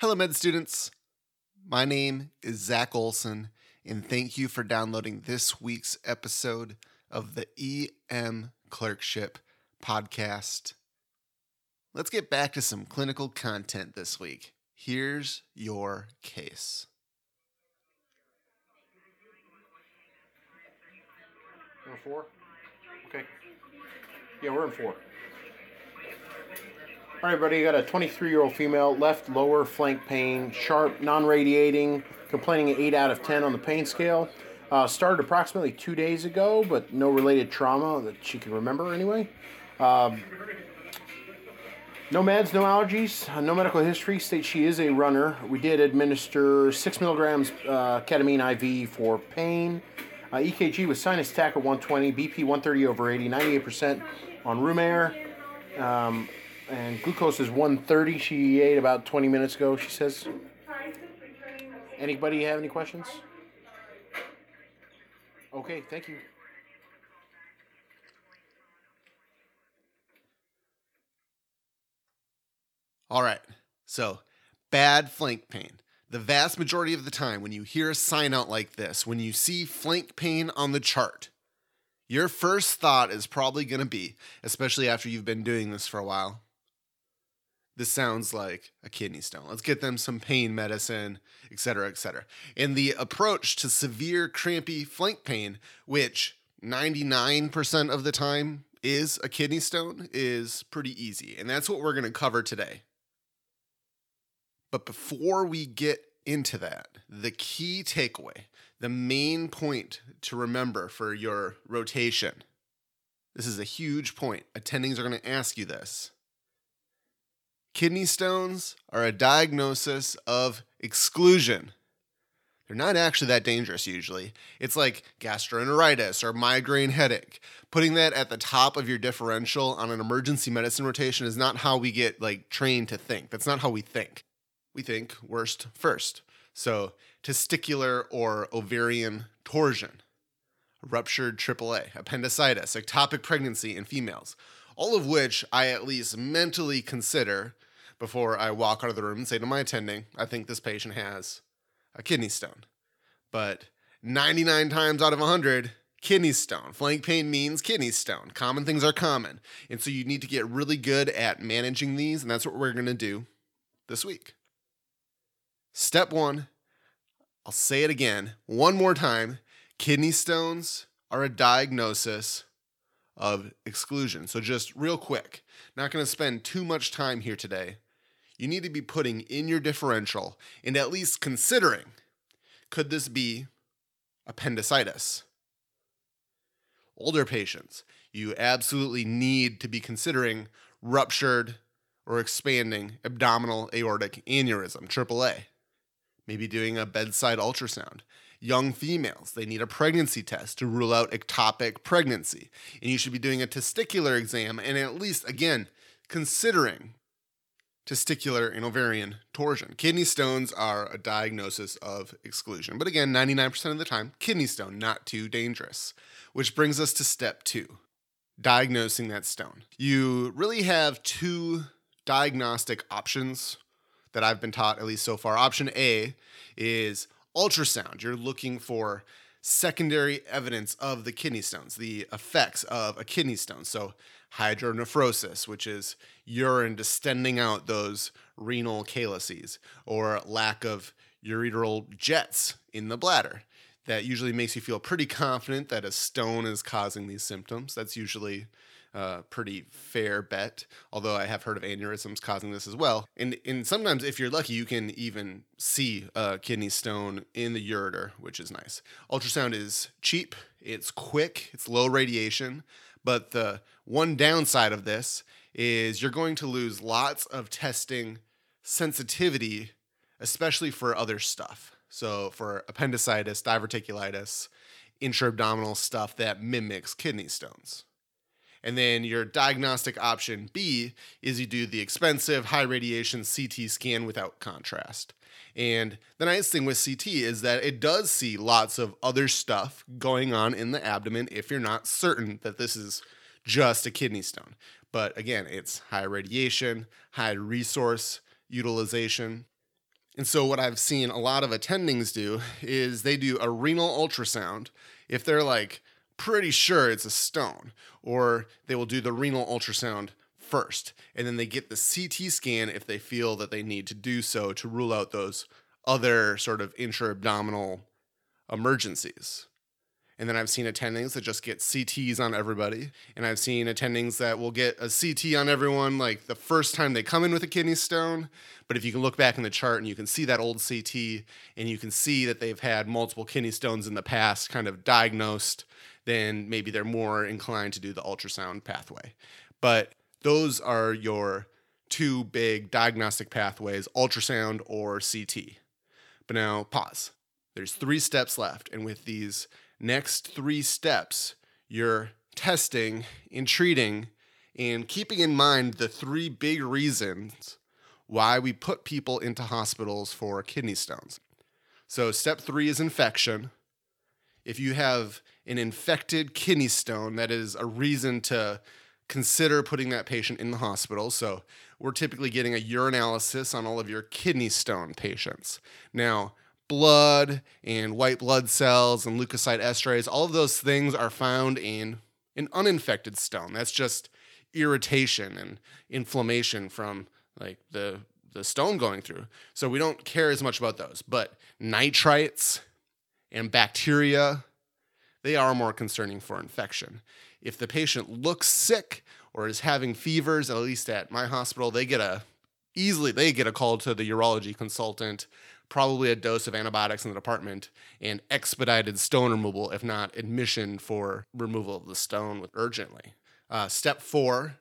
Hello, med students. My name is Zach Olson, and thank you for downloading this week's episode of the EM Clerkship Podcast. Let's get back to some clinical content this week. Here's your case. Number four? Okay. Yeah, we're in four. All right, buddy, you got a 23 year old female, left lower flank pain, sharp, non radiating, complaining at 8 out of 10 on the pain scale. Uh, started approximately two days ago, but no related trauma that she can remember anyway. Um, no meds, no allergies, uh, no medical history. States she is a runner. We did administer 6 milligrams uh, ketamine IV for pain. Uh, EKG was sinus tach at 120, BP 130 over 80, 98% on room air. Um, and glucose is 130. She ate about 20 minutes ago, she says. Anybody have any questions? Okay, thank you. All right, so bad flank pain. The vast majority of the time, when you hear a sign out like this, when you see flank pain on the chart, your first thought is probably going to be, especially after you've been doing this for a while, this sounds like a kidney stone. Let's get them some pain medicine, et cetera, et cetera. And the approach to severe crampy flank pain, which 99% of the time is a kidney stone, is pretty easy. And that's what we're going to cover today. But before we get into that, the key takeaway, the main point to remember for your rotation, this is a huge point. Attendings are going to ask you this Kidney stones are a diagnosis of exclusion. They're not actually that dangerous usually. It's like gastroenteritis or migraine headache. Putting that at the top of your differential on an emergency medicine rotation is not how we get like trained to think. That's not how we think. We think worst first. So, testicular or ovarian torsion, ruptured AAA, appendicitis, ectopic pregnancy in females, all of which I at least mentally consider before I walk out of the room and say to my attending, I think this patient has a kidney stone. But 99 times out of 100, kidney stone. Flank pain means kidney stone. Common things are common. And so you need to get really good at managing these, and that's what we're going to do this week. Step one, I'll say it again one more time kidney stones are a diagnosis of exclusion. So, just real quick, not going to spend too much time here today you need to be putting in your differential and at least considering could this be appendicitis? Older patients, you absolutely need to be considering ruptured or expanding abdominal aortic aneurysm, AAA. Maybe doing a bedside ultrasound. Young females, they need a pregnancy test to rule out ectopic pregnancy. And you should be doing a testicular exam and at least, again, considering testicular and ovarian torsion. Kidney stones are a diagnosis of exclusion. But again, 99% of the time, kidney stone, not too dangerous. Which brings us to step two diagnosing that stone. You really have two diagnostic options that I've been taught, at least so far. Option A is ultrasound. You're looking for secondary evidence of the kidney stones, the effects of a kidney stone. So, hydronephrosis, which is urine distending out those renal calyces, or lack of ureteral jets in the bladder. That usually makes you feel pretty confident that a stone is causing these symptoms. That's usually a pretty fair bet, although I have heard of aneurysms causing this as well. And, and sometimes, if you're lucky, you can even see a kidney stone in the ureter, which is nice. Ultrasound is cheap, it's quick, it's low radiation, but the one downside of this is you're going to lose lots of testing sensitivity, especially for other stuff. So for appendicitis, diverticulitis, intra-abdominal stuff that mimics kidney stones. And then your diagnostic option B is you do the expensive high radiation CT scan without contrast. And the nice thing with CT is that it does see lots of other stuff going on in the abdomen if you're not certain that this is just a kidney stone. But again, it's high radiation, high resource utilization. And so, what I've seen a lot of attendings do is they do a renal ultrasound if they're like pretty sure it's a stone, or they will do the renal ultrasound first, and then they get the CT scan if they feel that they need to do so to rule out those other sort of intra abdominal emergencies. And then I've seen attendings that just get CTs on everybody. And I've seen attendings that will get a CT on everyone like the first time they come in with a kidney stone. But if you can look back in the chart and you can see that old CT and you can see that they've had multiple kidney stones in the past kind of diagnosed, then maybe they're more inclined to do the ultrasound pathway. But those are your two big diagnostic pathways ultrasound or CT. But now, pause. There's three steps left. And with these next three steps, you're testing and treating and keeping in mind the three big reasons why we put people into hospitals for kidney stones. So, step three is infection. If you have an infected kidney stone, that is a reason to consider putting that patient in the hospital. So, we're typically getting a urinalysis on all of your kidney stone patients. Now, blood and white blood cells and leukocyte esterase, all of those things are found in an uninfected stone. That's just irritation and inflammation from like the the stone going through. So we don't care as much about those. But nitrites and bacteria, they are more concerning for infection. If the patient looks sick or is having fevers, at least at my hospital, they get a easily they get a call to the urology consultant probably a dose of antibiotics in the department, and expedited stone removal, if not admission for removal of the stone urgently. Uh, step four,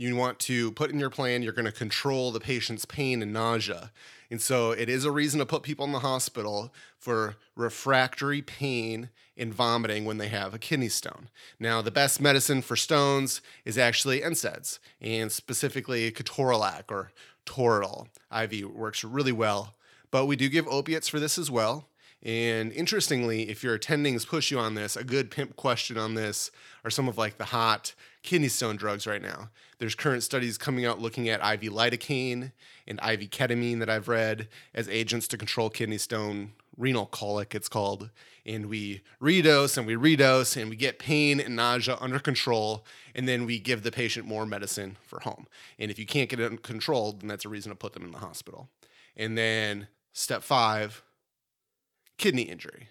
you want to put in your plan, you're going to control the patient's pain and nausea. And so it is a reason to put people in the hospital for refractory pain and vomiting when they have a kidney stone. Now, the best medicine for stones is actually NSAIDs, and specifically ketorolac or Toradol IV works really well but we do give opiates for this as well. And interestingly, if your attendings push you on this, a good pimp question on this are some of like the hot kidney stone drugs right now. There's current studies coming out looking at IV lidocaine and IV ketamine that I've read as agents to control kidney stone, renal colic, it's called. And we redose and we redose and we get pain and nausea under control. And then we give the patient more medicine for home. And if you can't get it controlled, then that's a reason to put them in the hospital. And then Step five, kidney injury.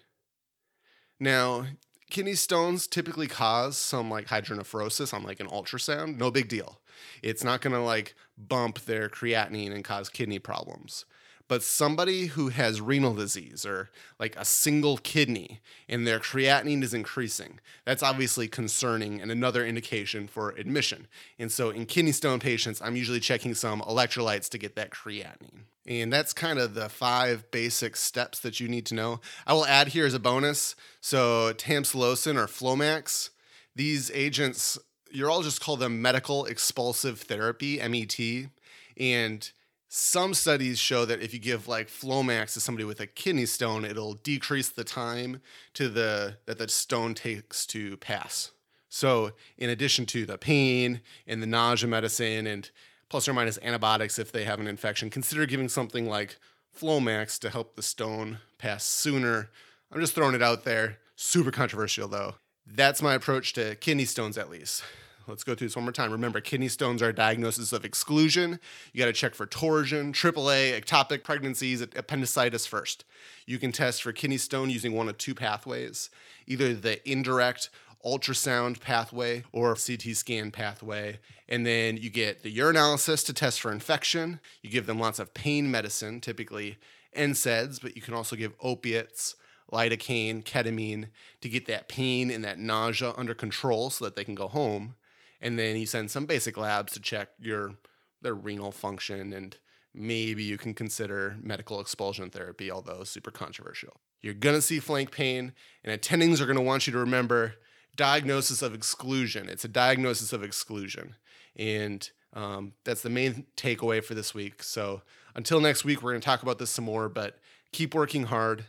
Now, kidney stones typically cause some like hydronephrosis on like an ultrasound. No big deal. It's not going to like bump their creatinine and cause kidney problems but somebody who has renal disease or like a single kidney and their creatinine is increasing, that's obviously concerning and another indication for admission. And so in kidney stone patients, I'm usually checking some electrolytes to get that creatinine. And that's kind of the five basic steps that you need to know. I will add here as a bonus so tamsulosin or Flomax, these agents, you're all just call them medical expulsive therapy, MET. And some studies show that if you give like Flomax to somebody with a kidney stone, it'll decrease the time to the that the stone takes to pass. So, in addition to the pain and the nausea medicine and plus or minus antibiotics if they have an infection, consider giving something like Flomax to help the stone pass sooner. I'm just throwing it out there. Super controversial though. That's my approach to kidney stones at least. Let's go through this one more time. Remember, kidney stones are a diagnosis of exclusion. You got to check for torsion, AAA, ectopic pregnancies, appendicitis first. You can test for kidney stone using one of two pathways either the indirect ultrasound pathway or CT scan pathway. And then you get the urinalysis to test for infection. You give them lots of pain medicine, typically NSAIDs, but you can also give opiates lidocaine, ketamine to get that pain and that nausea under control so that they can go home and then you send some basic labs to check your their renal function and maybe you can consider medical expulsion therapy although super controversial. You're going to see flank pain and attendings are going to want you to remember diagnosis of exclusion. It's a diagnosis of exclusion. And um, that's the main takeaway for this week. So until next week we're going to talk about this some more but keep working hard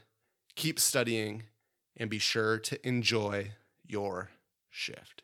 keep studying and be sure to enjoy your shift